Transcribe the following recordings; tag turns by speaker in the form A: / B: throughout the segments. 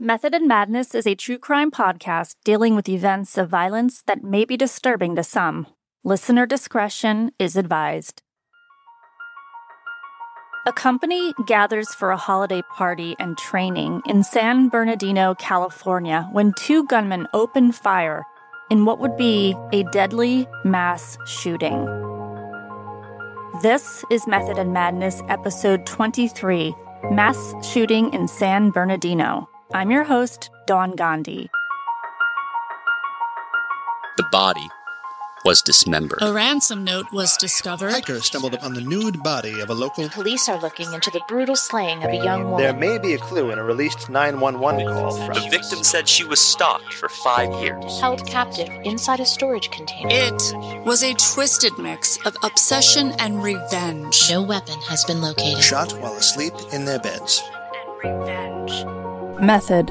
A: Method and Madness is a true crime podcast dealing with events of violence that may be disturbing to some. Listener discretion is advised. A company gathers for a holiday party and training in San Bernardino, California, when two gunmen open fire in what would be a deadly mass shooting. This is Method and Madness, episode 23 Mass Shooting in San Bernardino. I'm your host, Dawn Gandhi.
B: The body was dismembered.
C: A ransom note was discovered.
D: Hikers stumbled upon the nude body of a local.
E: Police are looking into the brutal slaying of a young woman.
F: There may be a clue in a released 911 call from.
B: The victim said she was stalked for five years.
E: Held captive inside a storage container.
C: It was a twisted mix of obsession and revenge.
E: No weapon has been located.
D: Shot while asleep in their beds.
A: And revenge. Method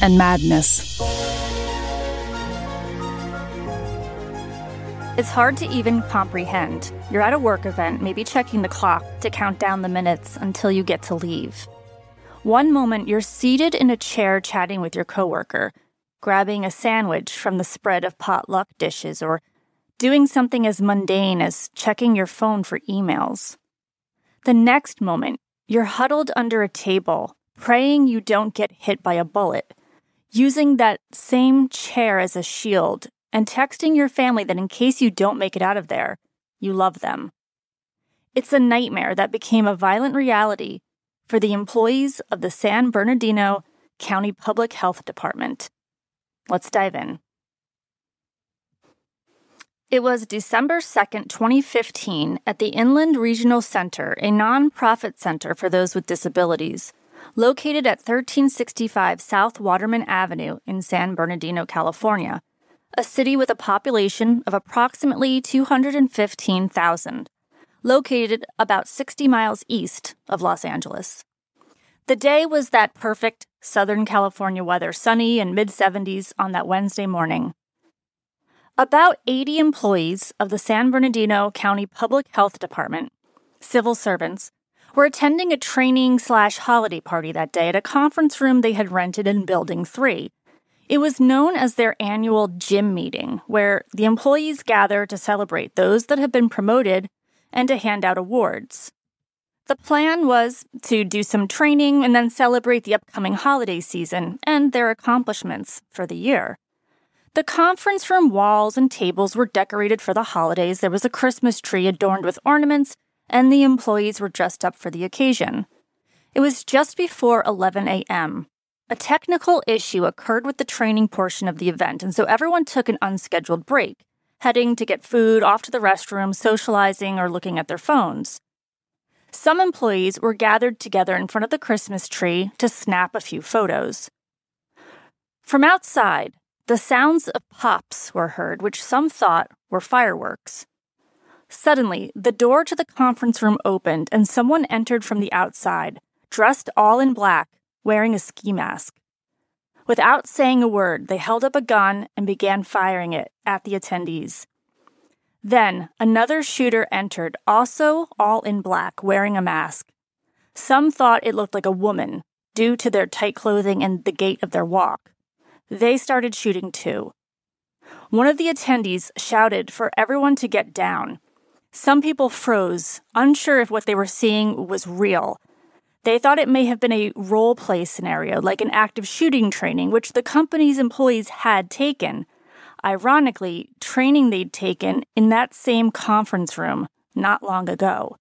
A: and madness. It's hard to even comprehend. You're at a work event, maybe checking the clock to count down the minutes until you get to leave. One moment you're seated in a chair chatting with your coworker, grabbing a sandwich from the spread of potluck dishes or doing something as mundane as checking your phone for emails. The next moment, you're huddled under a table, praying you don't get hit by a bullet, using that same chair as a shield and texting your family that in case you don't make it out of there, you love them. It's a nightmare that became a violent reality for the employees of the San Bernardino County Public Health Department. Let's dive in. It was December 2nd, 2015, at the Inland Regional Center, a nonprofit center for those with disabilities, located at 1365 South Waterman Avenue in San Bernardino, California, a city with a population of approximately 215,000, located about 60 miles east of Los Angeles. The day was that perfect Southern California weather, sunny and mid 70s on that Wednesday morning. About 80 employees of the San Bernardino County Public Health Department, civil servants, were attending a training slash holiday party that day at a conference room they had rented in Building 3, it was known as their annual gym meeting, where the employees gather to celebrate those that have been promoted and to hand out awards. The plan was to do some training and then celebrate the upcoming holiday season and their accomplishments for the year. The conference room walls and tables were decorated for the holidays. There was a Christmas tree adorned with ornaments, and the employees were dressed up for the occasion. It was just before 11 a.m. A technical issue occurred with the training portion of the event, and so everyone took an unscheduled break, heading to get food, off to the restroom, socializing, or looking at their phones. Some employees were gathered together in front of the Christmas tree to snap a few photos. From outside, the sounds of pops were heard, which some thought were fireworks. Suddenly, the door to the conference room opened and someone entered from the outside, dressed all in black, wearing a ski mask. Without saying a word, they held up a gun and began firing it at the attendees. Then another shooter entered, also all in black, wearing a mask. Some thought it looked like a woman, due to their tight clothing and the gait of their walk. They started shooting too. One of the attendees shouted for everyone to get down. Some people froze, unsure if what they were seeing was real, they thought it may have been a role play scenario, like an active shooting training, which the company's employees had taken. Ironically, training they'd taken in that same conference room not long ago.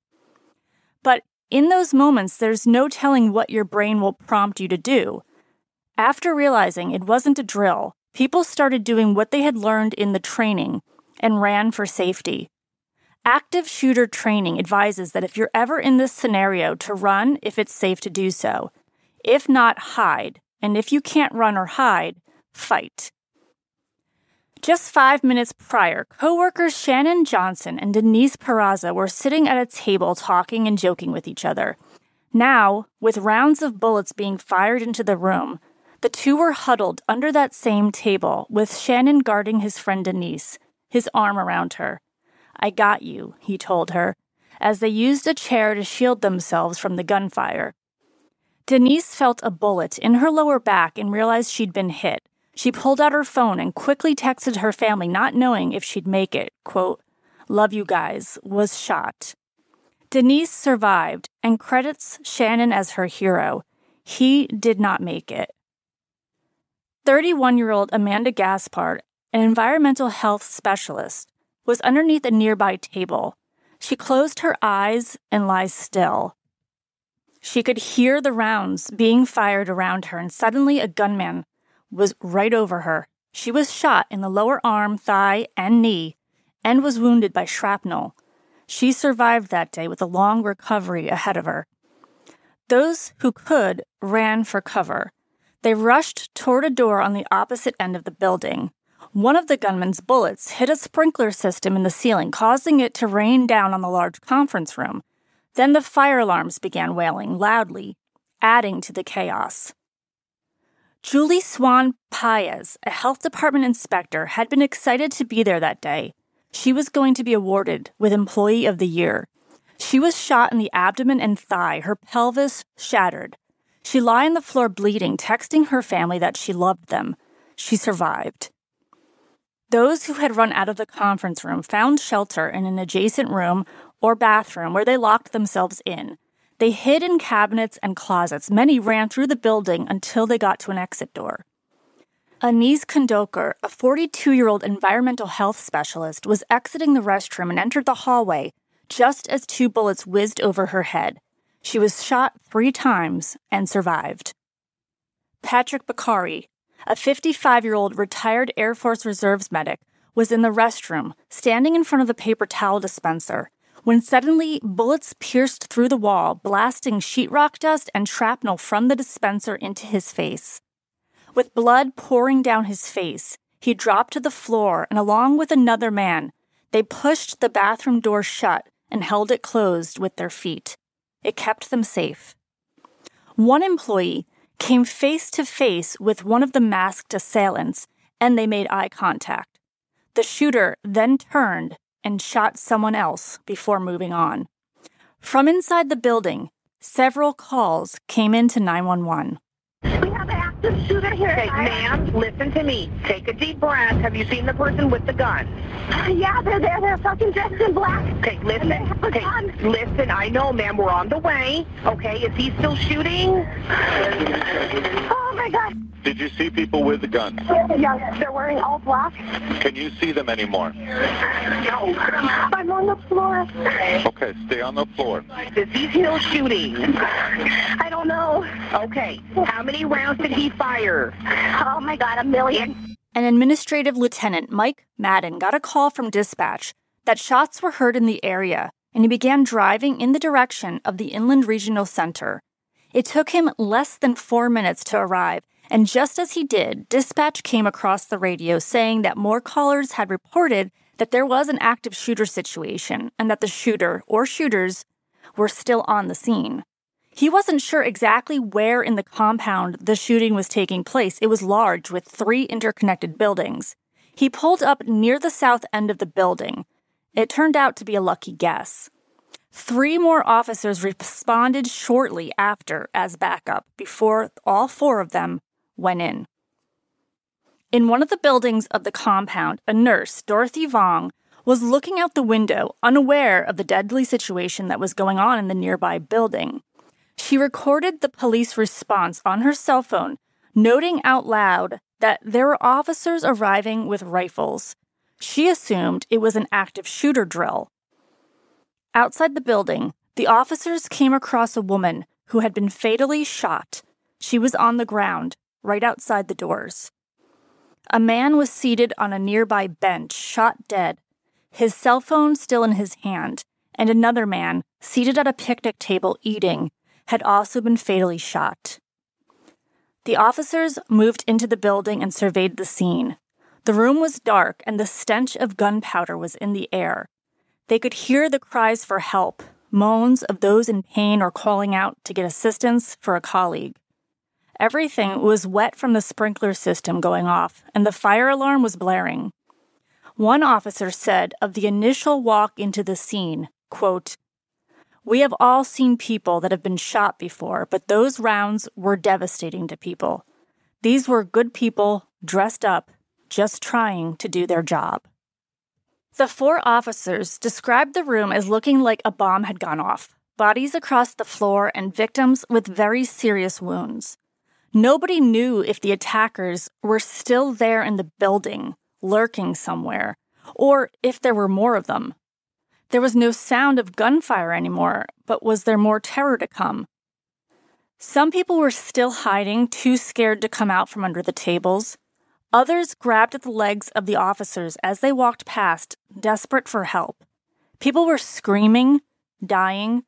A: But in those moments, there's no telling what your brain will prompt you to do. After realizing it wasn't a drill, people started doing what they had learned in the training and ran for safety. Active shooter training advises that if you're ever in this scenario, to run if it's safe to do so. If not, hide. And if you can't run or hide, fight. Just five minutes prior, coworkers Shannon Johnson and Denise Peraza were sitting at a table talking and joking with each other. Now, with rounds of bullets being fired into the room, the two were huddled under that same table, with Shannon guarding his friend Denise, his arm around her. I got you, he told her, as they used a chair to shield themselves from the gunfire. Denise felt a bullet in her lower back and realized she'd been hit. She pulled out her phone and quickly texted her family, not knowing if she'd make it. Quote, Love you guys, was shot. Denise survived and credits Shannon as her hero. He did not make it. 31 year old Amanda Gaspard, an environmental health specialist, was underneath a nearby table. She closed her eyes and lies still. She could hear the rounds being fired around her, and suddenly a gunman was right over her. She was shot in the lower arm, thigh, and knee, and was wounded by shrapnel. She survived that day with a long recovery ahead of her. Those who could ran for cover. They rushed toward a door on the opposite end of the building. One of the gunman's bullets hit a sprinkler system in the ceiling, causing it to rain down on the large conference room. Then the fire alarms began wailing loudly, adding to the chaos. Julie Swann Paez, a health department inspector, had been excited to be there that day. She was going to be awarded with Employee of the Year. She was shot in the abdomen and thigh, her pelvis shattered. She lay on the floor bleeding, texting her family that she loved them. She survived. Those who had run out of the conference room found shelter in an adjacent room or bathroom where they locked themselves in. They hid in cabinets and closets. Many ran through the building until they got to an exit door. Anies Kondoker, a 42 year old environmental health specialist, was exiting the restroom and entered the hallway just as two bullets whizzed over her head. She was shot three times and survived. Patrick Baccari, a 55 year old retired Air Force Reserves medic, was in the restroom, standing in front of the paper towel dispenser, when suddenly bullets pierced through the wall, blasting sheetrock dust and shrapnel from the dispenser into his face. With blood pouring down his face, he dropped to the floor, and along with another man, they pushed the bathroom door shut and held it closed with their feet. It kept them safe. One employee came face to face with one of the masked assailants, and they made eye contact. The shooter then turned and shot someone else before moving on. From inside the building, several calls came into 911.
G: We have an active shooter here.
H: Okay, ma'am, listen to me. Take a deep breath. Have you seen the person with the gun?
G: Uh, yeah, they're there. They're fucking dressed in black.
H: Okay, listen.
G: And they have a
H: Okay,
G: gun.
H: listen. I know, ma'am. We're on the way. Okay, is he still shooting?
G: Oh my god.
I: Did you see people with the guns?
G: Yeah, they're wearing all black.
I: Can you see them anymore? No.
G: I'm on the floor.
I: Okay, stay on the floor.
H: Is he still shooting?
G: I don't know.
H: Okay. How many rounds did he fire?
G: Oh my god, a million.
A: An administrative lieutenant, Mike Madden, got a call from dispatch that shots were heard in the area, and he began driving in the direction of the Inland Regional Center. It took him less than four minutes to arrive, and just as he did, dispatch came across the radio saying that more callers had reported that there was an active shooter situation and that the shooter or shooters were still on the scene. He wasn't sure exactly where in the compound the shooting was taking place. It was large with three interconnected buildings. He pulled up near the south end of the building. It turned out to be a lucky guess. Three more officers responded shortly after as backup before all four of them went in. In one of the buildings of the compound, a nurse, Dorothy Vong, was looking out the window, unaware of the deadly situation that was going on in the nearby building. She recorded the police response on her cell phone, noting out loud that there were officers arriving with rifles. She assumed it was an active shooter drill. Outside the building, the officers came across a woman who had been fatally shot. She was on the ground, right outside the doors. A man was seated on a nearby bench, shot dead, his cell phone still in his hand, and another man, seated at a picnic table eating, had also been fatally shot. The officers moved into the building and surveyed the scene. The room was dark and the stench of gunpowder was in the air. They could hear the cries for help, moans of those in pain or calling out to get assistance for a colleague. Everything was wet from the sprinkler system going off, and the fire alarm was blaring. One officer said of the initial walk into the scene, quote, We have all seen people that have been shot before, but those rounds were devastating to people. These were good people dressed up, just trying to do their job. The four officers described the room as looking like a bomb had gone off bodies across the floor and victims with very serious wounds. Nobody knew if the attackers were still there in the building, lurking somewhere, or if there were more of them. There was no sound of gunfire anymore, but was there more terror to come? Some people were still hiding, too scared to come out from under the tables. Others grabbed at the legs of the officers as they walked past, desperate for help. People were screaming, dying.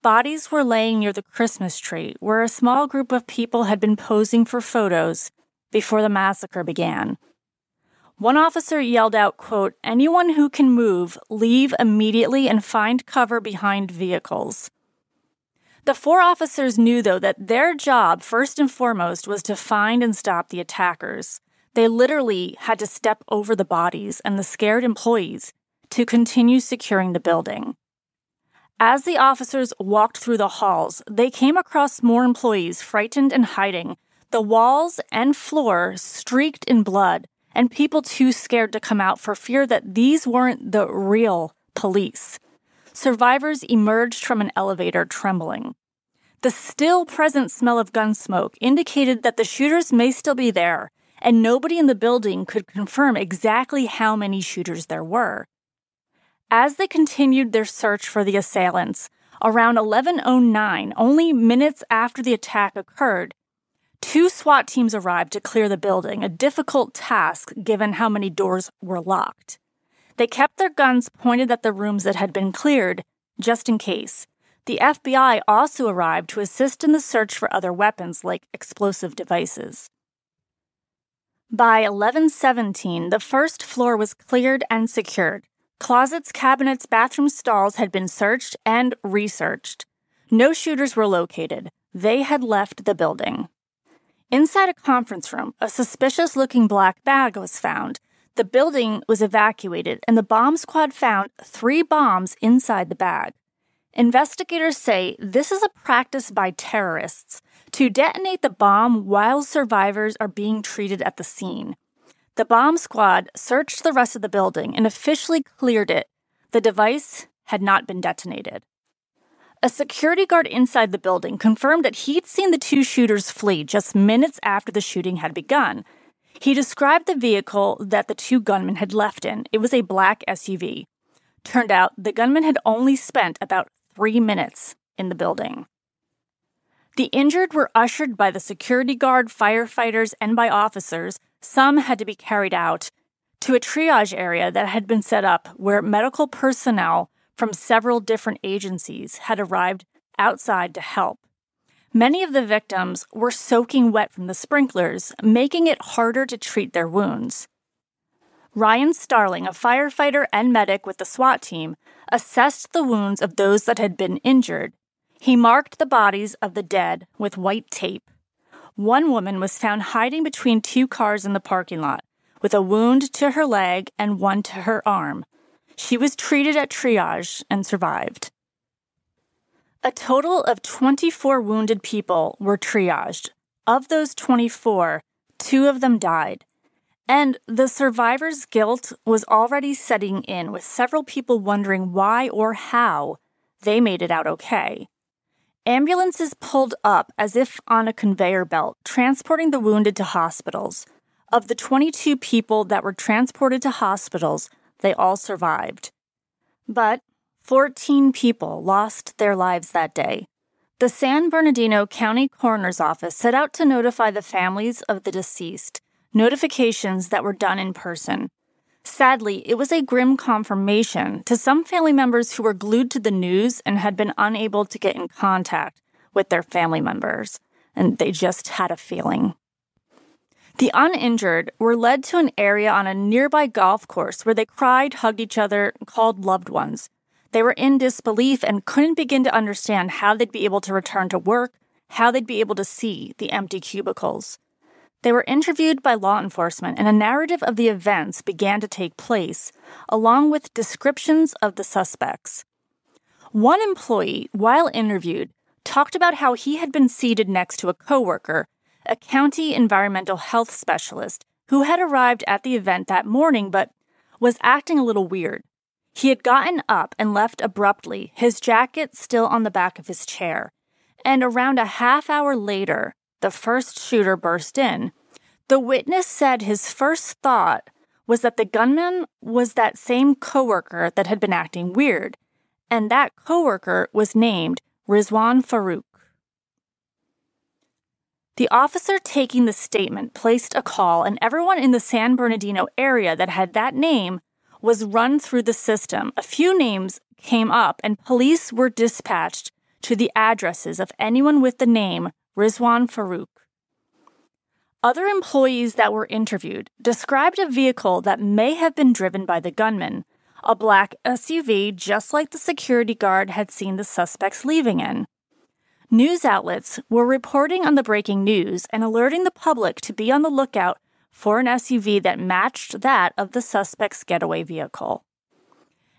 A: Bodies were laying near the Christmas tree, where a small group of people had been posing for photos before the massacre began. One officer yelled out, quote, Anyone who can move, leave immediately and find cover behind vehicles. The four officers knew, though, that their job, first and foremost, was to find and stop the attackers. They literally had to step over the bodies and the scared employees to continue securing the building. As the officers walked through the halls, they came across more employees frightened and hiding, the walls and floor streaked in blood, and people too scared to come out for fear that these weren't the real police. Survivors emerged from an elevator trembling. The still present smell of gun smoke indicated that the shooters may still be there, and nobody in the building could confirm exactly how many shooters there were. As they continued their search for the assailants, around 1109, only minutes after the attack occurred, two SWAT teams arrived to clear the building, a difficult task given how many doors were locked. They kept their guns pointed at the rooms that had been cleared, just in case. The FBI also arrived to assist in the search for other weapons like explosive devices. By 1117, the first floor was cleared and secured. Closets, cabinets, bathroom stalls had been searched and researched. No shooters were located. They had left the building. Inside a conference room, a suspicious looking black bag was found. The building was evacuated, and the bomb squad found three bombs inside the bag. Investigators say this is a practice by terrorists to detonate the bomb while survivors are being treated at the scene. The bomb squad searched the rest of the building and officially cleared it. The device had not been detonated. A security guard inside the building confirmed that he'd seen the two shooters flee just minutes after the shooting had begun. He described the vehicle that the two gunmen had left in. It was a black SUV. Turned out the gunmen had only spent about three minutes in the building. The injured were ushered by the security guard, firefighters, and by officers. Some had to be carried out to a triage area that had been set up where medical personnel from several different agencies had arrived outside to help. Many of the victims were soaking wet from the sprinklers, making it harder to treat their wounds. Ryan Starling, a firefighter and medic with the SWAT team, assessed the wounds of those that had been injured he marked the bodies of the dead with white tape. One woman was found hiding between two cars in the parking lot, with a wound to her leg and one to her arm. She was treated at triage and survived. A total of 24 wounded people were triaged. Of those 24, two of them died. And the survivor's guilt was already setting in, with several people wondering why or how they made it out okay. Ambulances pulled up as if on a conveyor belt, transporting the wounded to hospitals. Of the 22 people that were transported to hospitals, they all survived. But 14 people lost their lives that day. The San Bernardino County Coroner's Office set out to notify the families of the deceased, notifications that were done in person. Sadly, it was a grim confirmation to some family members who were glued to the news and had been unable to get in contact with their family members, and they just had a feeling. The uninjured were led to an area on a nearby golf course where they cried, hugged each other, and called loved ones. They were in disbelief and couldn't begin to understand how they'd be able to return to work, how they'd be able to see the empty cubicles. They were interviewed by law enforcement, and a narrative of the events began to take place, along with descriptions of the suspects. One employee, while interviewed, talked about how he had been seated next to a coworker, a county environmental health specialist, who had arrived at the event that morning but was acting a little weird. He had gotten up and left abruptly, his jacket still on the back of his chair. And around a half hour later, the first shooter burst in. The witness said his first thought was that the gunman was that same coworker that had been acting weird, and that coworker was named Rizwan Farook. The officer taking the statement placed a call, and everyone in the San Bernardino area that had that name was run through the system. A few names came up, and police were dispatched to the addresses of anyone with the name Rizwan Farook. Other employees that were interviewed described a vehicle that may have been driven by the gunman, a black SUV just like the security guard had seen the suspects leaving in. News outlets were reporting on the breaking news and alerting the public to be on the lookout for an SUV that matched that of the suspect's getaway vehicle.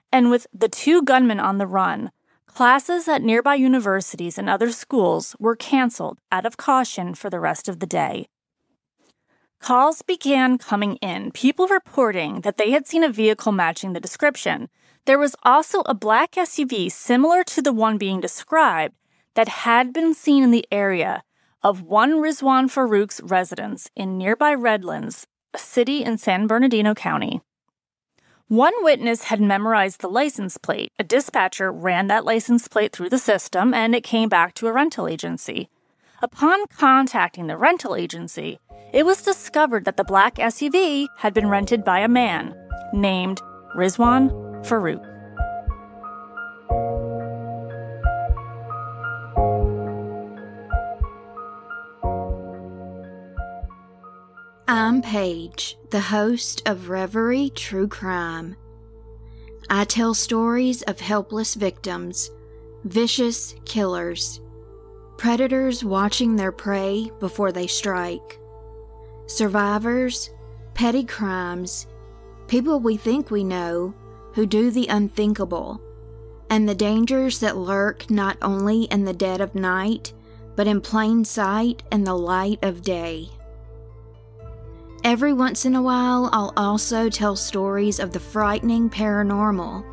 A: And with the two gunmen on the run, classes at nearby universities and other schools were canceled out of caution for the rest of the day. Calls began coming in, people reporting that they had seen a vehicle matching the description. There was also a black SUV similar to the one being described that had been seen in the area of one Rizwan Farook's residence in nearby Redlands, a city in San Bernardino County. One witness had memorized the license plate. A dispatcher ran that license plate through the system and it came back to a rental agency. Upon contacting the rental agency, it was discovered that the black SUV had been rented by a man named Rizwan Farook.
J: I'm Paige, the host of Reverie True Crime. I tell stories of helpless victims, vicious killers, predators watching their prey before they strike, survivors, petty crimes, people we think we know who do the unthinkable, and the dangers that lurk not only in the dead of night, but in plain sight and the light of day. Every once in a while, I'll also tell stories of the frightening paranormal,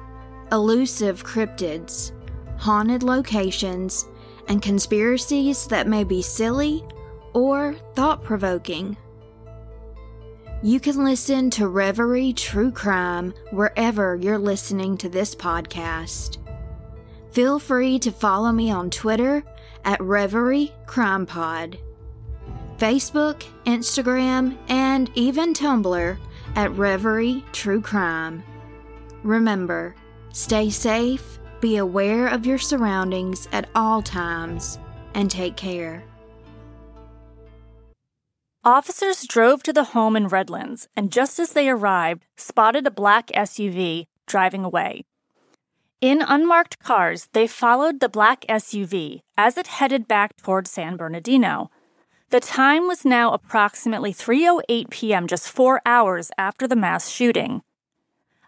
J: elusive cryptids, haunted locations, and conspiracies that may be silly or thought provoking. You can listen to Reverie True Crime wherever you're listening to this podcast. Feel free to follow me on Twitter at Reverie Crime Pod. Facebook, Instagram, and even Tumblr at Reverie True Crime. Remember, stay safe, be aware of your surroundings at all times, and take care.
A: Officers drove to the home in Redlands and just as they arrived, spotted a black SUV driving away. In unmarked cars, they followed the black SUV as it headed back toward San Bernardino. The time was now approximately 3:08 p.m., just 4 hours after the mass shooting.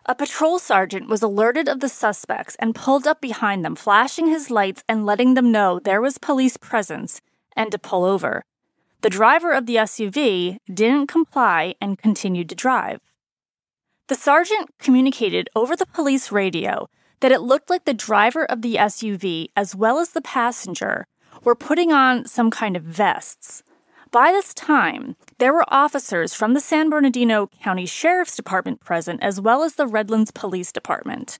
A: A patrol sergeant was alerted of the suspects and pulled up behind them, flashing his lights and letting them know there was police presence and to pull over. The driver of the SUV didn't comply and continued to drive. The sergeant communicated over the police radio that it looked like the driver of the SUV, as well as the passenger, were putting on some kind of vests. By this time, there were officers from the San Bernardino County Sheriff's Department present, as well as the Redlands Police Department.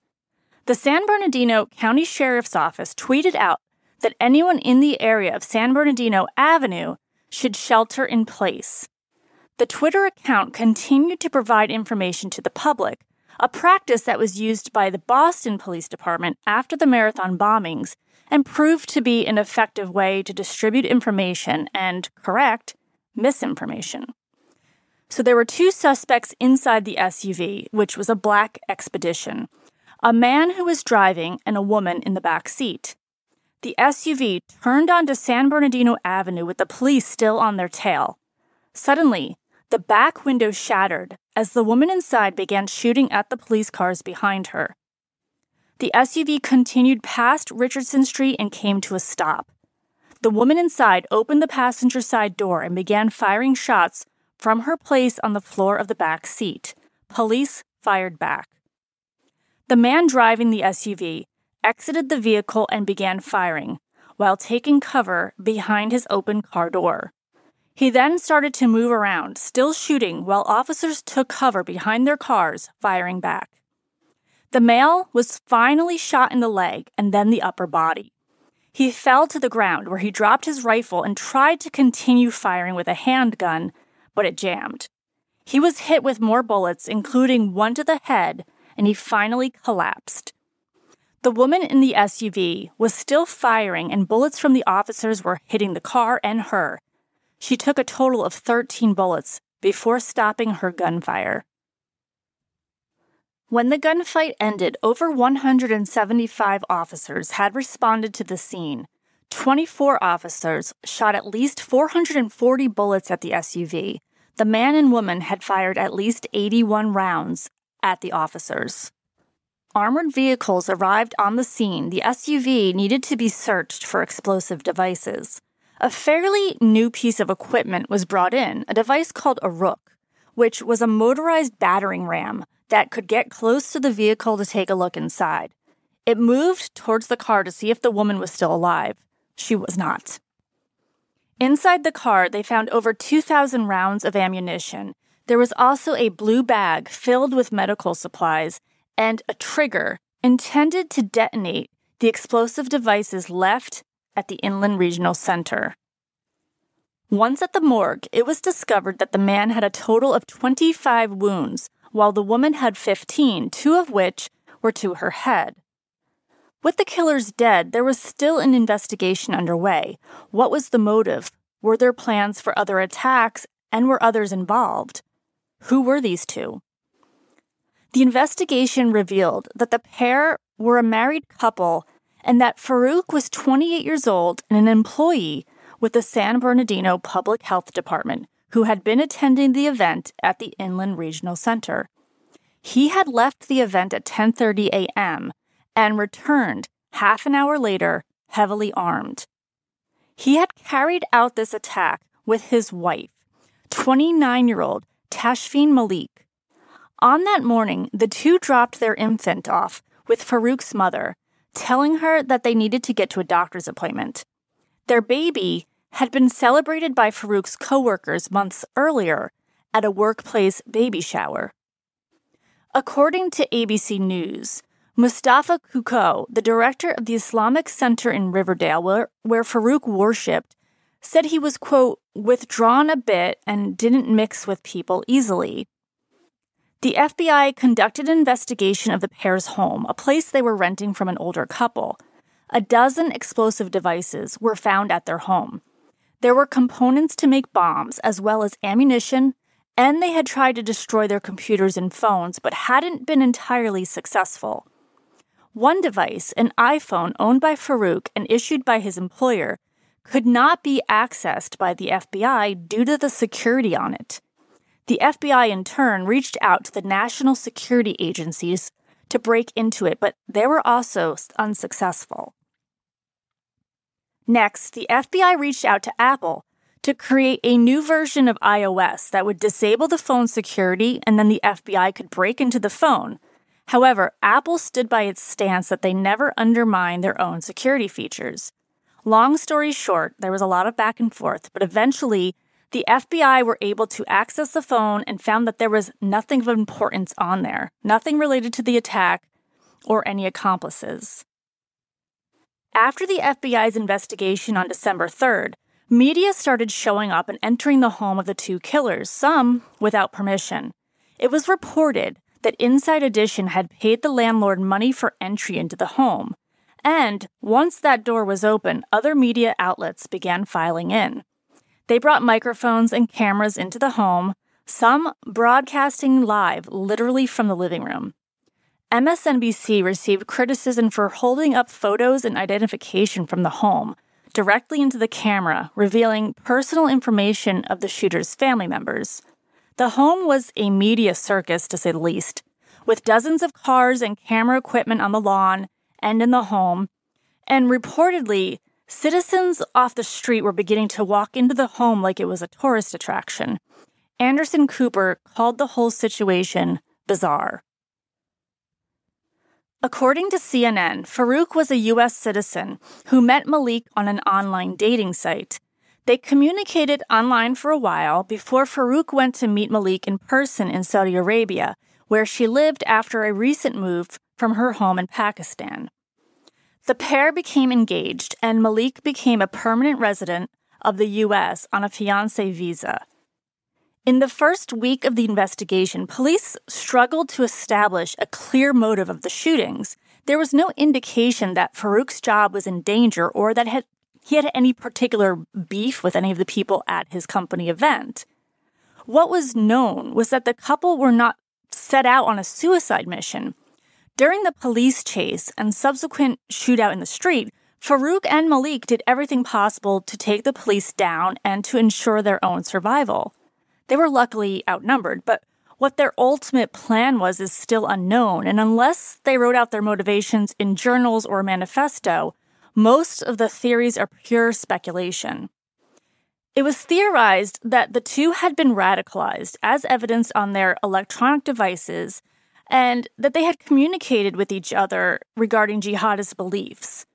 A: The San Bernardino County Sheriff's Office tweeted out that anyone in the area of San Bernardino Avenue should shelter in place. The Twitter account continued to provide information to the public, a practice that was used by the Boston Police Department after the marathon bombings and proved to be an effective way to distribute information and correct misinformation. So there were two suspects inside the SUV, which was a black expedition a man who was driving and a woman in the back seat. The SUV turned onto San Bernardino Avenue with the police still on their tail. Suddenly, the back window shattered as the woman inside began shooting at the police cars behind her. The SUV continued past Richardson Street and came to a stop. The woman inside opened the passenger side door and began firing shots from her place on the floor of the back seat. Police fired back. The man driving the SUV exited the vehicle and began firing while taking cover behind his open car door. He then started to move around, still shooting, while officers took cover behind their cars, firing back. The male was finally shot in the leg and then the upper body. He fell to the ground where he dropped his rifle and tried to continue firing with a handgun, but it jammed. He was hit with more bullets, including one to the head, and he finally collapsed. The woman in the SUV was still firing, and bullets from the officers were hitting the car and her. She took a total of 13 bullets before stopping her gunfire. When the gunfight ended, over 175 officers had responded to the scene. 24 officers shot at least 440 bullets at the SUV. The man and woman had fired at least 81 rounds at the officers. Armored vehicles arrived on the scene. The SUV needed to be searched for explosive devices. A fairly new piece of equipment was brought in, a device called a Rook, which was a motorized battering ram that could get close to the vehicle to take a look inside. It moved towards the car to see if the woman was still alive. She was not. Inside the car, they found over 2,000 rounds of ammunition. There was also a blue bag filled with medical supplies and a trigger intended to detonate the explosive devices left at the Inland Regional Center. Once at the morgue, it was discovered that the man had a total of 25 wounds, while the woman had 15, two of which were to her head. With the killers dead, there was still an investigation underway. What was the motive? Were there plans for other attacks, and were others involved? Who were these two? The investigation revealed that the pair were a married couple and that Farook was 28 years old and an employee with the San Bernardino Public Health Department who had been attending the event at the Inland Regional Center. He had left the event at 10:30 a.m. and returned half an hour later heavily armed. He had carried out this attack with his wife, 29-year-old Tashfeen Malik. On that morning, the two dropped their infant off with Farook's mother, telling her that they needed to get to a doctor's appointment. Their baby had been celebrated by Farook's coworkers months earlier at a workplace baby shower. According to ABC News, Mustafa Kuko, the director of the Islamic Center in Riverdale, where, where Farook worshipped, said he was, quote, withdrawn a bit and didn't mix with people easily. The FBI conducted an investigation of the pair's home, a place they were renting from an older couple. A dozen explosive devices were found at their home. There were components to make bombs, as well as ammunition, and they had tried to destroy their computers and phones, but hadn't been entirely successful. One device, an iPhone owned by Farook and issued by his employer, could not be accessed by the FBI due to the security on it. The FBI, in turn, reached out to the national security agencies to break into it, but they were also unsuccessful. Next, the FBI reached out to Apple to create a new version of iOS that would disable the phone security and then the FBI could break into the phone. However, Apple stood by its stance that they never undermine their own security features. Long story short, there was a lot of back and forth, but eventually, the FBI were able to access the phone and found that there was nothing of importance on there, nothing related to the attack or any accomplices. After the FBI's investigation on December 3rd, media started showing up and entering the home of the two killers, some without permission. It was reported that Inside Edition had paid the landlord money for entry into the home. And once that door was open, other media outlets began filing in. They brought microphones and cameras into the home, some broadcasting live literally from the living room. MSNBC received criticism for holding up photos and identification from the home directly into the camera, revealing personal information of the shooter's family members. The home was a media circus, to say the least. with dozens of cars and camera equipment on the lawn and in the home. And reportedly, citizens off the street were beginning to walk into the home like it was a tourist attraction. Anderson Cooper called the whole situation bizarre. According to CNN, Farook was a U.S. citizen who met Malik on an online dating site. They communicated online for a while before Farook went to meet Malik in person in Saudi Arabia, where she lived after a recent move from her home in Pakistan. The pair became engaged, and Malik became a permanent resident of the U.S. on a fiancé visa. In the first week of the investigation, police struggled to establish a clear motive of the shootings. There was no indication that Farook's job was in danger or that he had any particular beef with any of the people at his company event. What was known was that the couple were not set out on a suicide mission. During the police chase and subsequent shootout in the street, Farook and Malik did everything possible to take the police down and to ensure their own survival. They were luckily outnumbered, but what their ultimate plan was is still unknown, and unless they wrote out their motivations in journals or manifesto, most of the theories are pure speculation. It was theorized that the two had been radicalized, as evidenced on their electronic devices, and that they had communicated with each other regarding jihadist beliefs.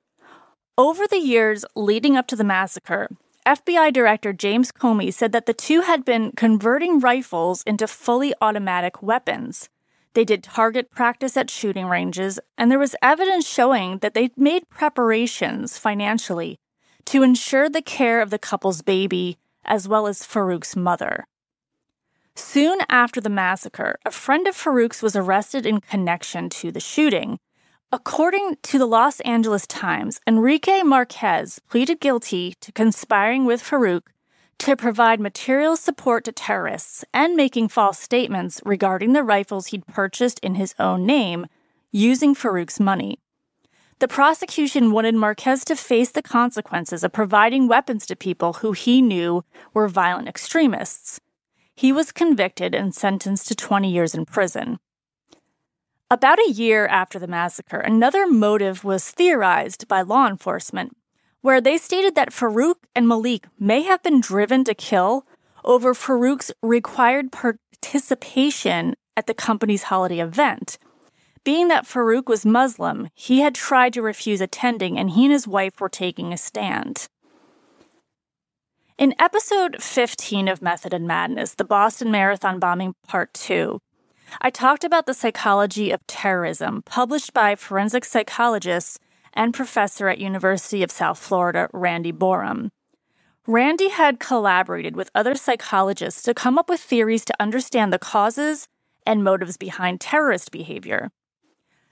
A: Over the years leading up to the massacre, FBI Director James Comey said that the two had been converting rifles into fully automatic weapons. They did target practice at shooting ranges, and there was evidence showing that they made preparations financially to ensure the care of the couple's baby as well as Farook's mother. Soon after the massacre, a friend of Farook's was arrested in connection to the shooting, According to the Los Angeles Times, Enrique Marquez pleaded guilty to conspiring with Farook to provide material support to terrorists and making false statements regarding the rifles he'd purchased in his own name using Farook's money. The prosecution wanted Marquez to face the consequences of providing weapons to people who he knew were violent extremists. He was convicted and sentenced to 20 years in prison. About a year after the massacre, another motive was theorized by law enforcement, where they stated that Farook and Malik may have been driven to kill over Farook's required participation at the company's holiday event. Being that Farook was Muslim, he had tried to refuse attending, and he and his wife were taking a stand. In episode 15 of Method and Madness, the Boston Marathon bombing part 2, I talked about the psychology of terrorism, published by forensic psychologist and professor at University of South Florida, Randy Borum. Randy had collaborated with other psychologists to come up with theories to understand the causes and motives behind terrorist behavior.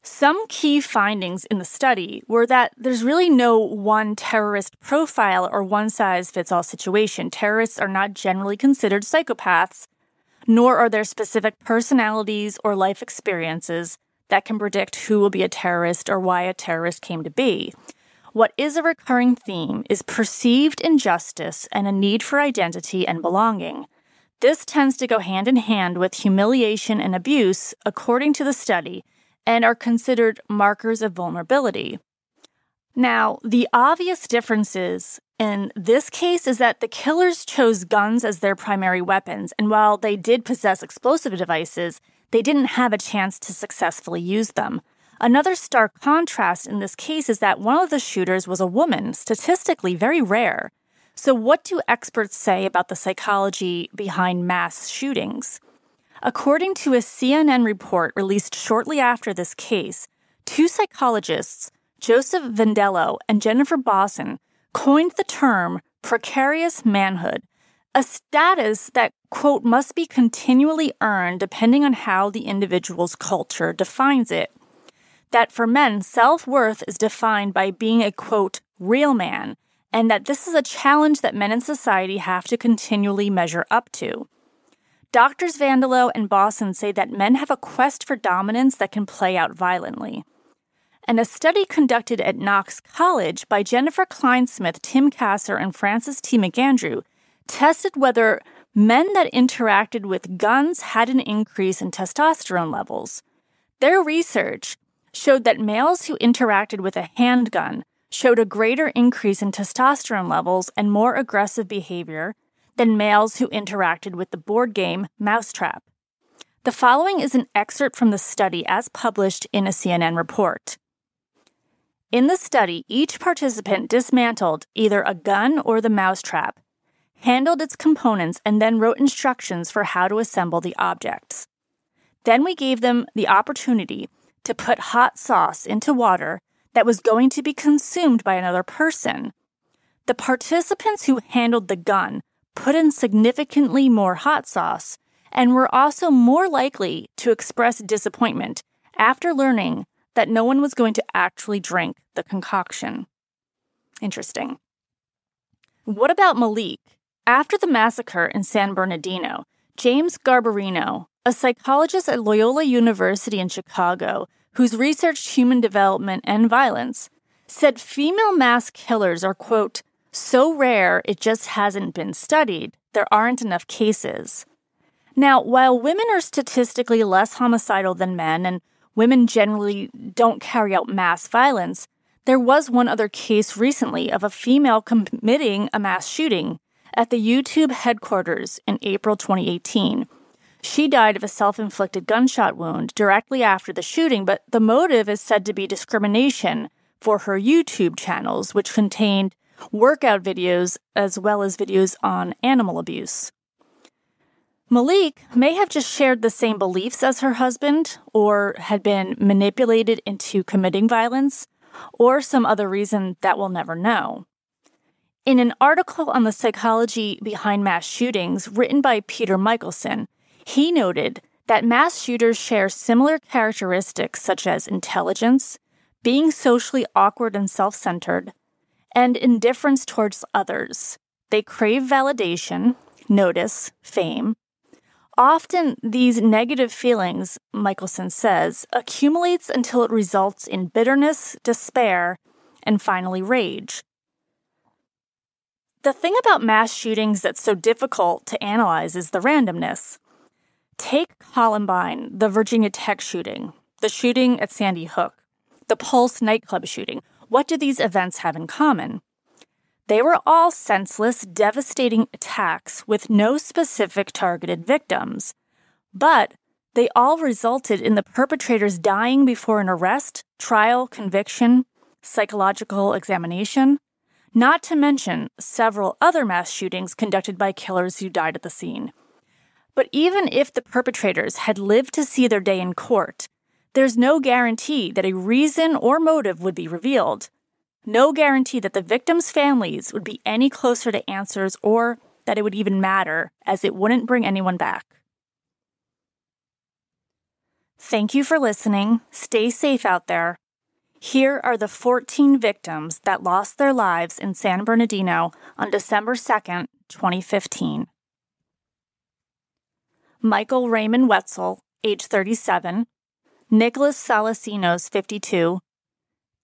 A: Some key findings in the study were that there's really no one terrorist profile or one size fits all situation. Terrorists are not generally considered psychopaths, nor are there specific personalities or life experiences that can predict who will be a terrorist or why a terrorist came to be. What is a recurring theme is perceived injustice and a need for identity and belonging. This tends to go hand in hand with humiliation and abuse, according to the study, and are considered markers of vulnerability. Now, the obvious differences in this case is that the killers chose guns as their primary weapons, and while they did possess explosive devices, they didn't have a chance to successfully use them. Another stark contrast in this case is that one of the shooters was a woman, statistically very rare. So, what do experts say about the psychology behind mass shootings? According to a CNN report released shortly after this case, two psychologists, Joseph Vandello and Jennifer Bosson, coined the term precarious manhood, a status that, quote, must be continually earned depending on how the individual's culture defines it. That for men, self worth is defined by being a, quote, real man, and that this is a challenge that men in society have to continually measure up to. Doctors Vandello and Bosson say that men have a quest for dominance that can play out violently and a study conducted at Knox College by Jennifer Klinesmith, Tim Kasser, and Francis T. McAndrew tested whether men that interacted with guns had an increase in testosterone levels. Their research showed that males who interacted with a handgun showed a greater increase in testosterone levels and more aggressive behavior than males who interacted with the board game Mousetrap. The following is an excerpt from the study as published in a CNN report. In the study, each participant dismantled either a gun or the mousetrap, handled its components, and then wrote instructions for how to assemble the objects. Then we gave them the opportunity to put hot sauce into water that was going to be consumed by another person. The participants who handled the gun put in significantly more hot sauce and were also more likely to express disappointment after learning that no one was going to actually drink the concoction. Interesting. What about Malik? After the massacre in San Bernardino, James Garbarino, a psychologist at Loyola University in Chicago who's researched human development and violence, said female mass killers are, quote, so rare it just hasn't been studied. There aren't enough cases. Now, while women are statistically less homicidal than men and women generally don't carry out mass violence, there was one other case recently of a female committing a mass shooting at the YouTube headquarters in April 2018. She died of a self inflicted gunshot wound directly after the shooting, but the motive is said to be discrimination for her YouTube channels, which contained workout videos as well as videos on animal abuse. Malik may have just shared the same beliefs as her husband, or had been manipulated into committing violence, or some other reason that we'll never know. In an article on the psychology behind mass shootings written by Peter Michelson, he noted that mass shooters share similar characteristics such as intelligence, being socially awkward and self centered, and indifference towards others. They crave validation, notice, fame. Often, these negative feelings, Michelson says, accumulates until it results in bitterness, despair, and finally rage. The thing about mass shootings that's so difficult to analyze is the randomness. Take Columbine, the Virginia Tech shooting, the shooting at Sandy Hook, the Pulse nightclub shooting. What do these events have in common? They were all senseless, devastating attacks with no specific targeted victims. But they all resulted in the perpetrators dying before an arrest, trial, conviction, psychological examination, not to mention several other mass shootings conducted by killers who died at the scene. But even if the perpetrators had lived to see their day in court, there's no guarantee that a reason or motive would be revealed. No guarantee that the victims' families would be any closer to answers or that it would even matter, as it wouldn't bring anyone back. Thank you for listening. Stay safe out there. Here are the 14 victims that lost their lives in San Bernardino on December 2nd, 2015. Michael Raymond Wetzel, age 37, Nicholas Thalasinos, 52,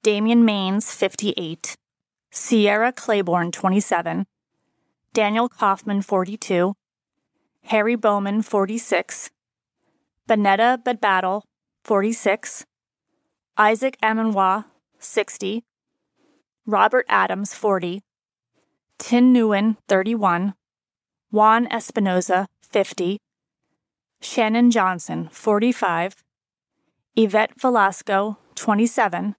A: Damian Meins, 58, Sierra Clayborn, 27, Daniel Kaufman, 42, Harry Bowman, 46, Bennetta Betbadal, 46, Isaac Amanios, 60, Robert Adams, 40, Tin Nguyen, 31, Juan Espinoza, 50, Shannon Johnson, 45, Yvette Velasco, 27,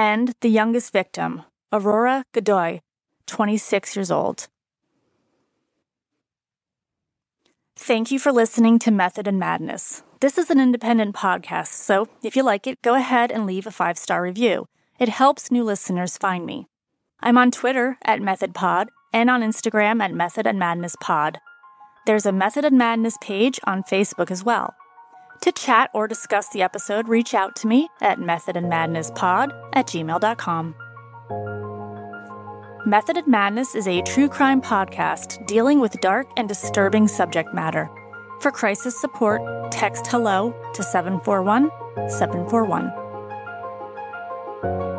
A: and the youngest victim, Aurora Godoy, 26 years old. Thank you for listening to Method and Madness. This is an independent podcast, so if you like it, go ahead and leave a five star review. It helps new listeners find me. I'm on Twitter at MethodPod and on Instagram at Method and Madness Pod. There's a Method and Madness page on Facebook as well. To chat or discuss the episode, reach out to me at methodandmadnesspod at gmail.com. Method and Madness is a true crime podcast dealing with dark and disturbing subject matter. For crisis support, text hello to 741 741.